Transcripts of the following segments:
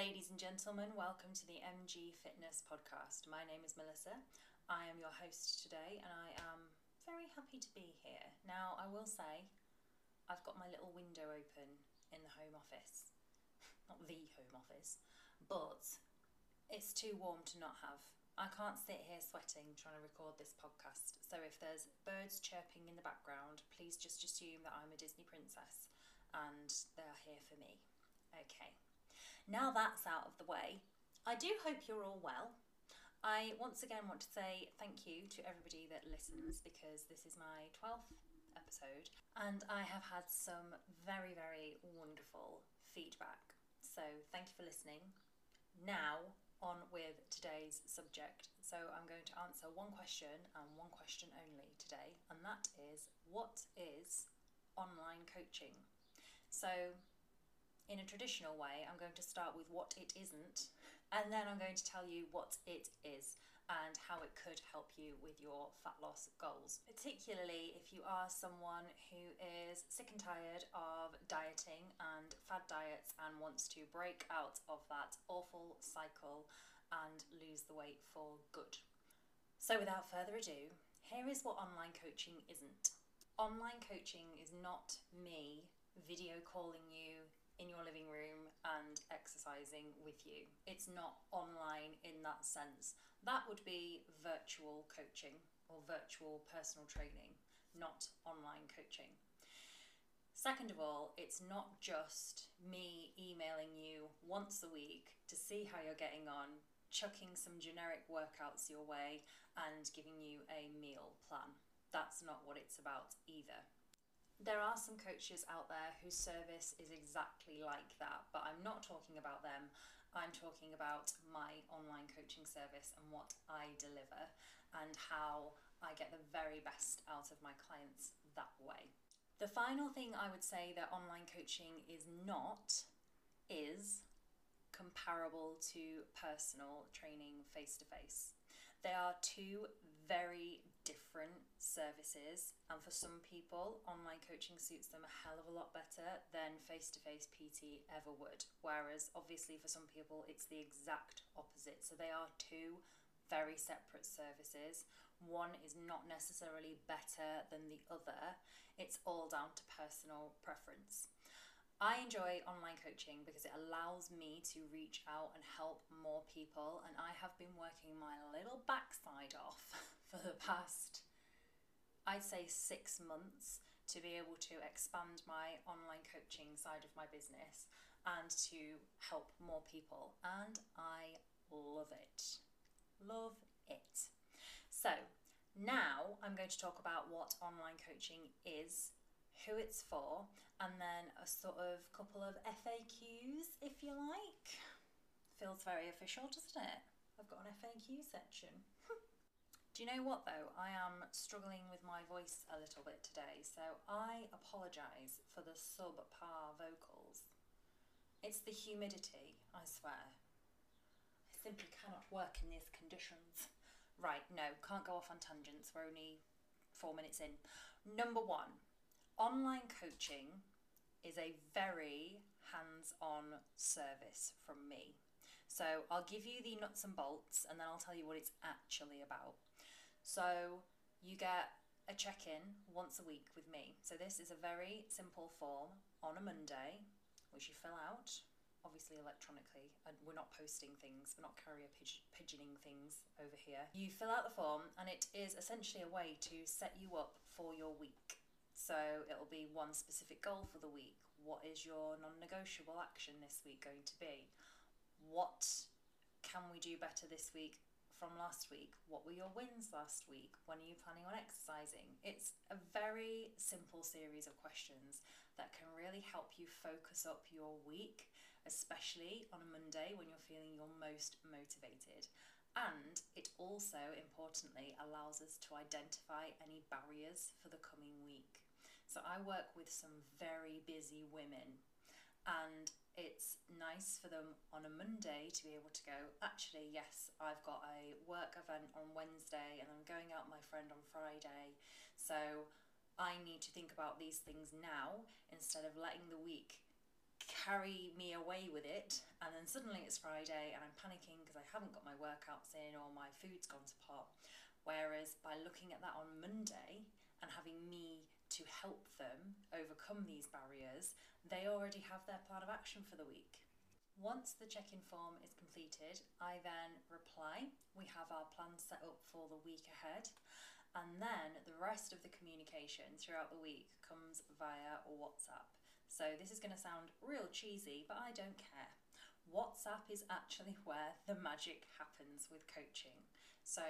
Ladies and gentlemen, welcome to the MG Fitness Podcast. My name is Melissa. I am your host today and I am very happy to be here. Now, I will say, I've got my little window open in the home office. Not the home office, but it's too warm to not have. I can't sit here sweating trying to record this podcast. So if there's birds chirping in the background, please just assume that I'm a Disney princess and they're here for me. Okay. Now that's out of the way, I do hope you're all well. I once again want to say thank you to everybody that listens because this is my 12th episode and I have had some very, very wonderful feedback. So thank you for listening. Now, on with today's subject. So I'm going to answer one question and one question only today, and that is what is online coaching? So in a traditional way, I'm going to start with what it isn't, and then I'm going to tell you what it is and how it could help you with your fat loss goals. Particularly if you are someone who is sick and tired of dieting and fad diets and wants to break out of that awful cycle and lose the weight for good. So, without further ado, here is what online coaching isn't. Online coaching is not me video calling you in your living room and exercising with you. It's not online in that sense. That would be virtual coaching or virtual personal training, not online coaching. Second of all, it's not just me emailing you once a week to see how you're getting on, chucking some generic workouts your way, and giving you a meal plan. That's not what it's about either. There are some coaches out there whose service is exactly like that, but I'm not talking about them. I'm talking about my online coaching service and what I deliver and how I get the very best out of my clients that way. The final thing I would say that online coaching is not is comparable to personal training face to face. They are two very different services, and for some people, online coaching suits them a hell of a lot better than face to face PT ever would. Whereas, obviously, for some people, it's the exact opposite. So, they are two very separate services. One is not necessarily better than the other, it's all down to personal preference. I enjoy online coaching because it allows me to reach out and help more people, and I have been working my little backside off for the past, I'd say, six months to be able to expand my online coaching side of my business and to help more people, and I love it. Love it. So, now I'm going to talk about what online coaching is who it's for, and then a sort of couple of FAQs, if you like. Feels very official, doesn't it? I've got an FAQ section. Do you know what though? I am struggling with my voice a little bit today, so I apologise for the subpar vocals. It's the humidity, I swear. I simply cannot work in these conditions. Right, no, can't go off on tangents. We're only four minutes in. Number one, online coaching is a very hands on service from me. So I'll give you the nuts and bolts and then I'll tell you what it's actually about. So you get a check in once a week with me. So this is a very simple form on a Monday, which you fill out, obviously electronically. And we're not posting things, we're not carrier pigeoning things over here. You fill out the form, and it is essentially a way to set you up for your week. So it'll be one specific goal for the week. What is your non negotiable action this week going to be? What can we do better this week from last week? What were your wins last week? When are you planning on exercising? It's a very simple series of questions that can really help you focus up your week, especially on a Monday when you're feeling your most motivated. And it also, importantly, allows us to identify any barriers for the coming week. So I work with some very busy women, and it's nice for them on a Monday to be able to go, actually, yes, I've got a work event on Wednesday and I'm going out with my friend on Friday. So I need to think about these things now instead of letting the week carry me away with it, and then suddenly it's Friday and I'm panicking because I haven't got my workouts in or my food's gone to pot. Whereas by looking at that on Monday and having me to help them overcome these barriers, they already have their plan of action for the week. Once the check in form is completed, I then reply. We have our plan set up for the week ahead, and then the rest of the communication throughout the week comes via WhatsApp. So this is going to sound real cheesy, but I don't care. WhatsApp is actually where the magic happens with coaching. So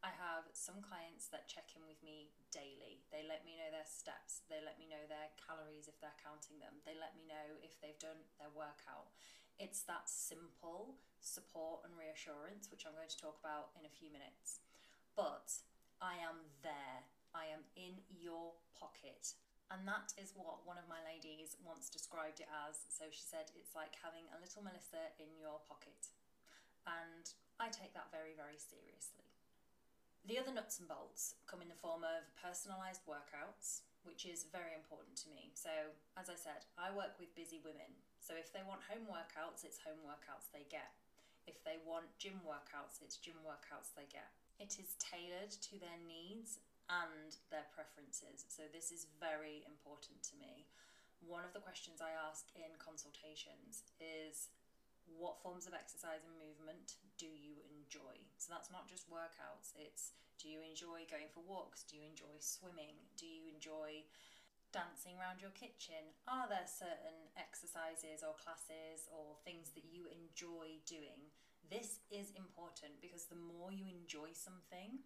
I have some clients that check in with me daily. They let me know their steps, they let me know their calories if they're counting them, they let me know if they've done their workout. It's that simple support and reassurance, which I'm going to talk about in a few minutes. But I am there, I am in your pocket. And that is what one of my ladies once described it as. So she said it's like having a little Melissa in your pocket. And I take that very, very seriously. The other nuts and bolts come in the form of personalised workouts, which is very important to me. So, as I said, I work with busy women. So, if they want home workouts, it's home workouts they get. If they want gym workouts, it's gym workouts they get. It is tailored to their needs and their preferences. So, this is very important to me. One of the questions I ask in consultations is what forms of exercise and movement do you enjoy? So that's not just workouts, it's do you enjoy going for walks? Do you enjoy swimming? Do you enjoy dancing around your kitchen? Are there certain exercises or classes or things that you enjoy doing? This is important because the more you enjoy something,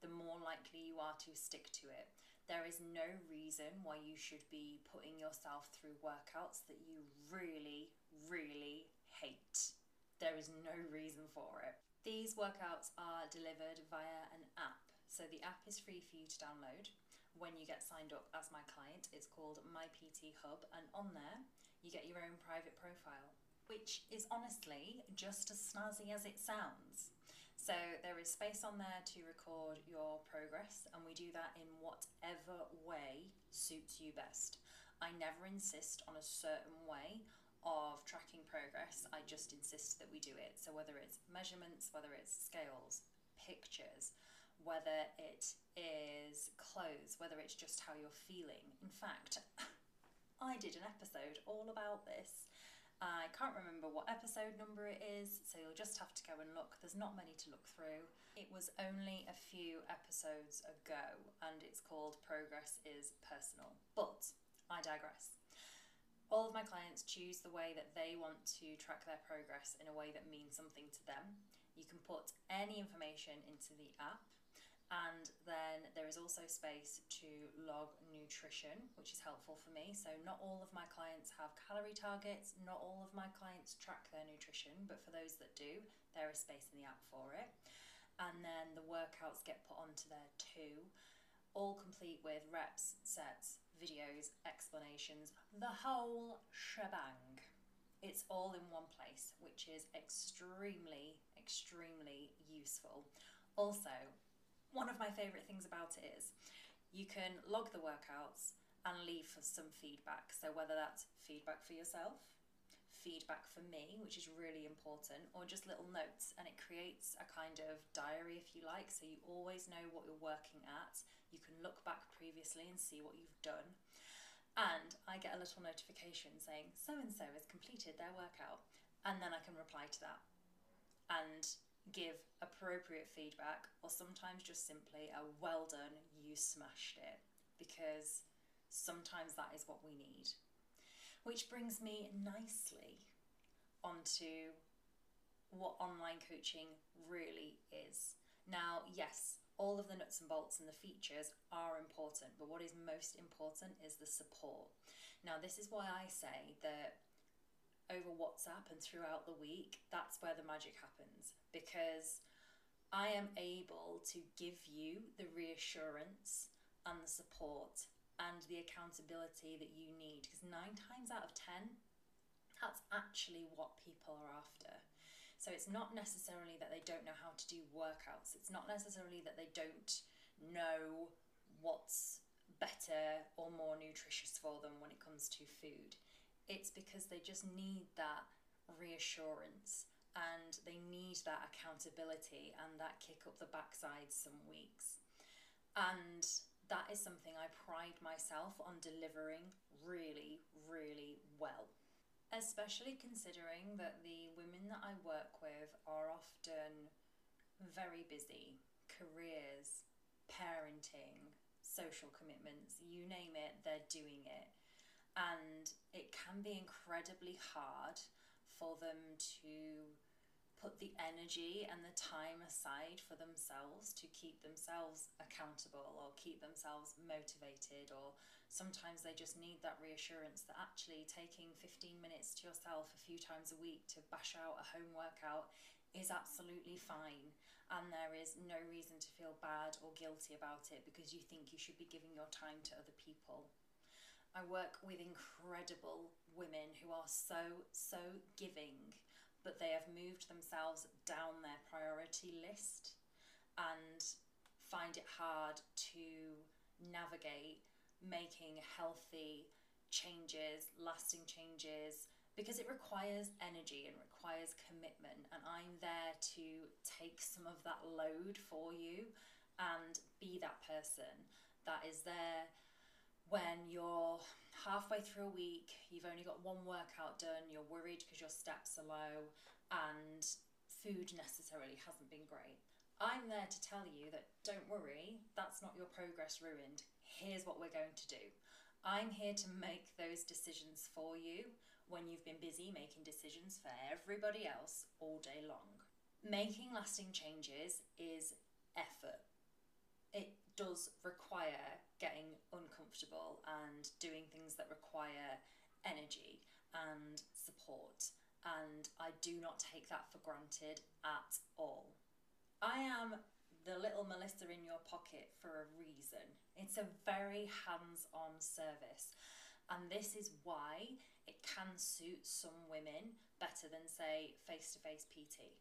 the more likely you are to stick to it. There is no reason why you should be putting yourself through workouts that you really, really hate. There is no reason for it. These workouts are delivered via an app. So the app is free for you to download when you get signed up as my client. It's called My PT Hub, and on there you get your own private profile, which is honestly just as snazzy as it sounds. So there is space on there to record your progress, and we do that in whatever way suits you best. I never insist on a certain way of tracking progress, I just insist that we do it. So, whether it's measurements, whether it's scales, pictures, whether it is clothes, whether it's just how you're feeling. In fact, I did an episode all about this. I can't remember what episode number it is, so you'll just have to go and look. There's not many to look through. It was only a few episodes ago, and it's called Progress is Personal. But I digress all of my clients choose the way that they want to track their progress in a way that means something to them. You can put any information into the app, and then there is also space to log nutrition, which is helpful for me. So, not all of my clients have calorie targets, not all of my clients track their nutrition, but for those that do, there is space in the app for it. And then the workouts get put onto there too, all complete with reps, sets, videos, explanations, the whole shebang. It's all in one place, which is extremely, extremely useful. Also, one of my favourite things about it is you can log the workouts and leave some feedback. So, whether that's feedback for yourself, feedback for me, which is really important, or just little notes. And it creates a kind of diary, if you like, so you always know what you're working at. You can look back previously and see what you've done. And I get a little notification saying so and so has completed their workout. And then I can reply to that and give appropriate feedback, or sometimes just simply a well done, you smashed it. Because sometimes that is what we need. Which brings me nicely onto what online coaching really is. Now, yes, all of the nuts and bolts and the features are important, but what is most important is the support. Now, this is why I say that over WhatsApp and throughout the week, that's where the magic happens because I am able to give you the reassurance and the support and the accountability that you need because nine times out of ten, that's actually what people are after. So it's not necessarily that they don't know how to do workouts. It's not necessarily that they don't know what's better or more nutritious for them when it comes to food. it's because they just need that reassurance and they need that accountability and that kick up the backside some weeks. And that is something I pride myself on delivering really, really well. Especially considering that the women that I work with are often very busy, careers, parenting, social commitments, you name it, they're doing it. And it can be incredibly hard for them to put the energy and the time aside for themselves to keep themselves accountable or keep themselves motivated or sometimes they just need that reassurance that actually taking 15 minutes to yourself a few times a week to bash out a home workout is absolutely fine and there is no reason to feel bad or guilty about it because you think you should be giving your time to other people. I work with incredible women who are so, so giving but they have moved themselves down their priority list and find it hard to navigate making healthy changes, lasting changes, because it requires energy and requires commitment. And I'm there to take some of that load for you and be that person that is there when you're halfway through a week, you've only got one workout done, you're worried because your steps are low, and food necessarily hasn't been great. I'm there to tell you that don't worry, that's not your progress ruined. Here's what we're going to do. I'm here to make those decisions for you when you've been busy making decisions for everybody else all day long. Making lasting changes is effort. It does require getting uncomfortable and doing things that require energy and support. And I do not take that for granted at all. I am the little Melissa in your pocket for a reason. It's a very hands on service. And this is why it can suit some women better than, say, face to face PT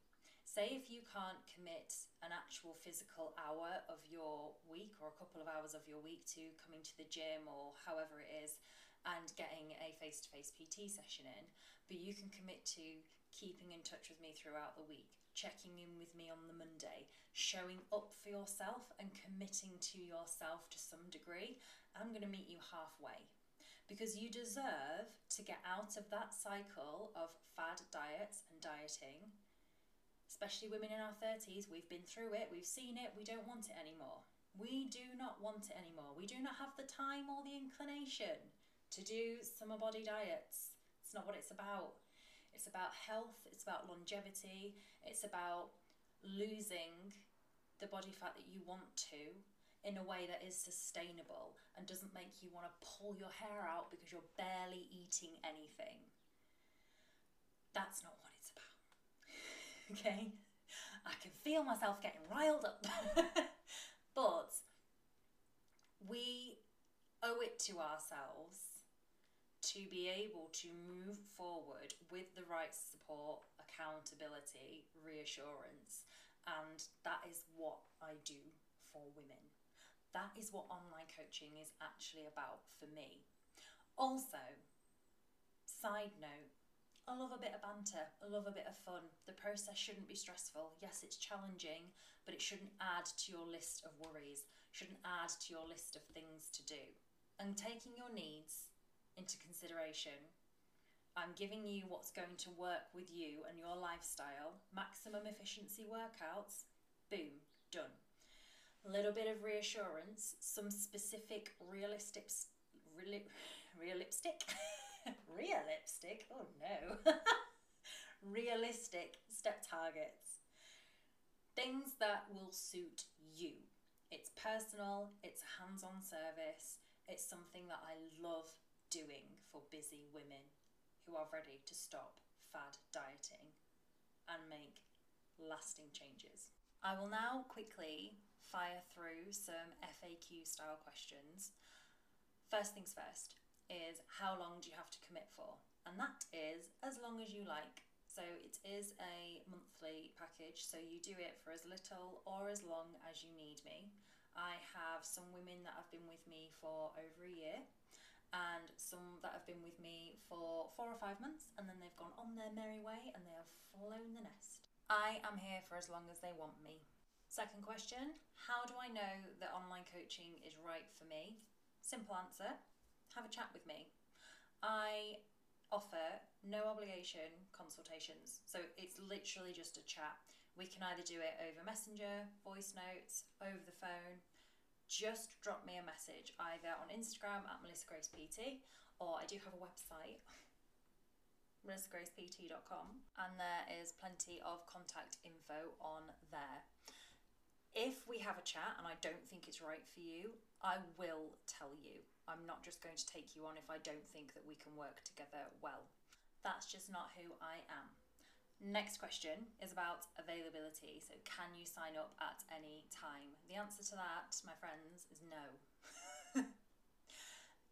say if you can't commit an actual physical hour of your week or a couple of hours of your week to coming to the gym or however it is and getting a face to face PT session in, but you can commit to keeping in touch with me throughout the week, checking in with me on the Monday, showing up for yourself and committing to yourself to some degree, I'm going to meet you halfway. Because you deserve to get out of that cycle of fad diets and dieting especially women in our 30s, we've been through it, we've seen it, we don't want it anymore. We do not want it anymore. We do not have the time or the inclination to do summer body diets. It's not what it's about. It's about health, it's about longevity, it's about losing the body fat that you want to in a way that is sustainable and doesn't make you want to pull your hair out because you're barely eating anything. That's not. okay? I can feel myself getting riled up. but we owe it to ourselves to be able to move forward with the right support, accountability, reassurance. And that is what I do for women. That is what online coaching is actually about for me. Also, side note, I love a bit of banter. I love a bit of fun. The process shouldn't be stressful. Yes, it's challenging, but it shouldn't add to your list of worries, shouldn't add to your list of things to do. I'm taking your needs into consideration, I'm giving you what's going to work with you and your lifestyle. Maximum efficiency workouts, boom, done. A little bit of reassurance, some specific realistic, reali- realistic. Real lipstick? Oh no. Realistic step targets. Things that will suit you. It's personal, it's hands on service, it's something that I love doing for busy women who are ready to stop fad dieting and make lasting changes. I will now quickly fire through some FAQ style questions. First things first, is how long do you have to commit for? And that is as long as you like. So it is a monthly package, so you do it for as little or as long as you need me. I have some women that have been with me for over a year, and some that have been with me for four or five months, and then they've gone on their merry way and they have flown the nest. I am here for as long as they want me. Second question How do I know that online coaching is right for me? Simple answer have a chat with me. I offer no obligation consultations, so it's literally just a chat. We can either do it over Messenger, voice notes, over the phone just drop me a message either on Instagram at Melissa Grace PT or I do have a website, melissagracept.com, and there is plenty of contact info on there. If we have a chat and I don't think it's right for you, I will tell you. I'm not just going to take you on if I don't think that we can work together well. That's just not who I am. Next question is about availability. So, can you sign up at any time? The answer to that, my friends, is no.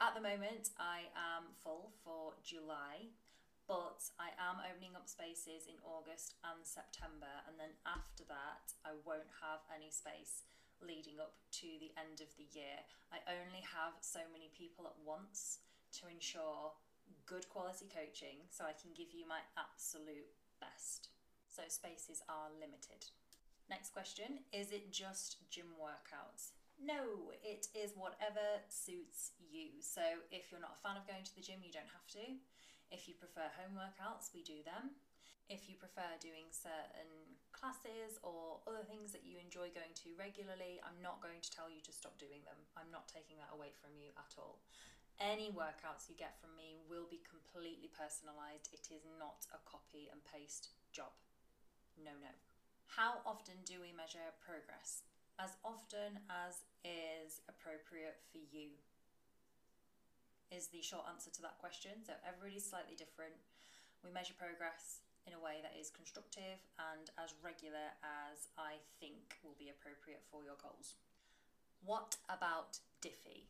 at the moment, I am full for July, but I am opening up spaces in August and September, and then after that, I won't have any space leading up to the end of the year. I only have so many people at once to ensure good quality coaching so I can give you my absolute best. So spaces are limited. Next question Is it just gym workouts? No, it is whatever suits you. So if you're not a fan of going to the gym, you don't have to. If you prefer home workouts, we do them. If you prefer doing certain classes or other things that you enjoy going to regularly, I'm not going to tell you to stop doing them. I'm not taking that away from you at all. Any workouts you get from me will be completely personalised. It is not a copy and paste job. No, no. How often do we measure progress? As often as is appropriate for you, is the short answer to that question. So everybody's slightly different. We measure progress in a way that is constructive and as regular as I think will be appropriate for your goals. What about Diffy?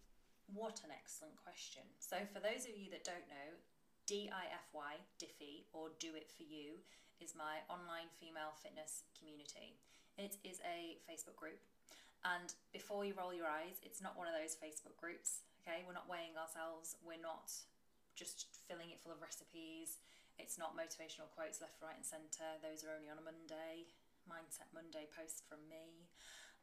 What an excellent question. So, for those of you that don't know, DIFY, Diffy, or Do It For You, is my online female fitness community. It is a Facebook group. And before you roll your eyes, it's not one of those Facebook groups, okay? We're not weighing ourselves, we're not just filling it full of recipes. It's not motivational quotes left, right, and centre. Those are only on a Monday. Mindset Monday post from me.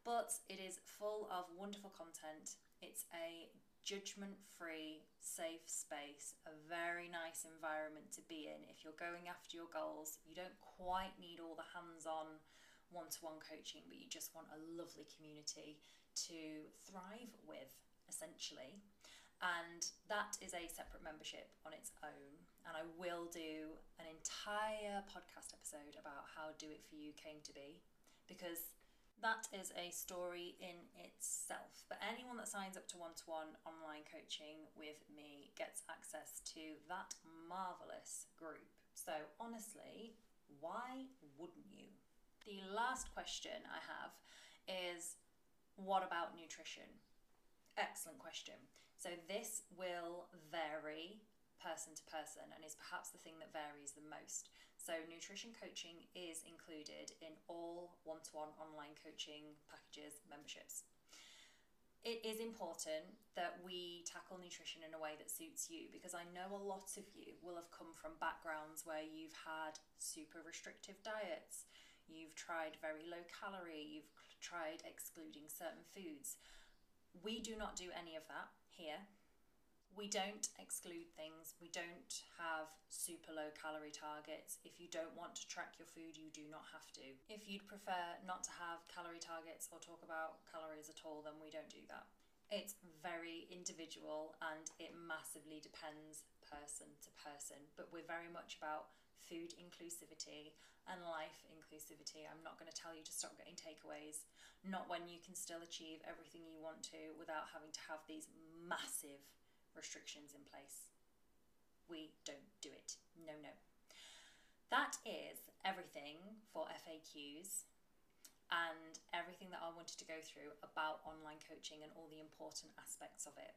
But it is full of wonderful content. It's a judgment free, safe space, a very nice environment to be in. If you're going after your goals, you don't quite need all the hands on one to one coaching, but you just want a lovely community to thrive with, essentially. And that is a separate membership on its own. And I will do an entire podcast episode about how Do It For You came to be because that is a story in itself. But anyone that signs up to one to one online coaching with me gets access to that marvelous group. So, honestly, why wouldn't you? The last question I have is what about nutrition? Excellent question. So, this will vary person to person and is perhaps the thing that varies the most. So, nutrition coaching is included in all one to one online coaching packages memberships. It is important that we tackle nutrition in a way that suits you because I know a lot of you will have come from backgrounds where you've had super restrictive diets, you've tried very low calorie, you've tried excluding certain foods. We do not do any of that here we don't exclude things. We don't have super low calorie targets. If you don't want to track your food, you do not have to. If you'd prefer not to have calorie targets or talk about calories at all, then we don't do that. It's very individual and it massively depends person to person, but we're very much about food inclusivity and life inclusivity. I'm not going to tell you to stop getting takeaways, not when you can still achieve everything you want to without having to have these massive restrictions in place. We don't do it. No, no. That is everything for FAQs and everything that I wanted to go through about online coaching and all the important aspects of it.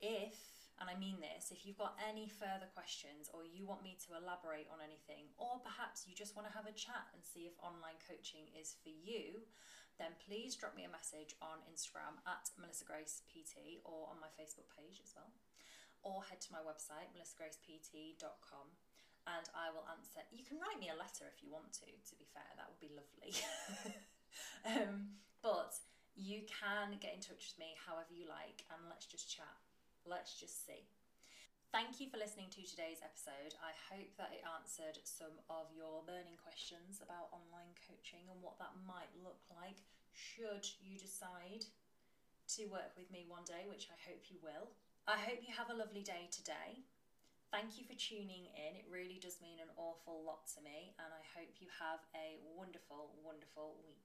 If, and I mean this, if you've got any further questions or you want me to elaborate on anything, or perhaps you just want to have a chat and see if online coaching is for you, then please drop me a message on Instagram at Melissa Grace PT or on my Facebook page as well or head to my website, melissagracept.com, and I will answer. You can write me a letter if you want to, to be fair, that would be lovely. um, but you can get in touch with me however you like, and let's just chat. Let's just see. Thank you for listening to today's episode. I hope that it answered some of your burning questions about online coaching and what that might look like should you decide to work with me one day, which I hope you will. I hope you have a lovely day today. Thank you for tuning in. It really does mean an awful lot to me, and I hope you have a wonderful, wonderful week.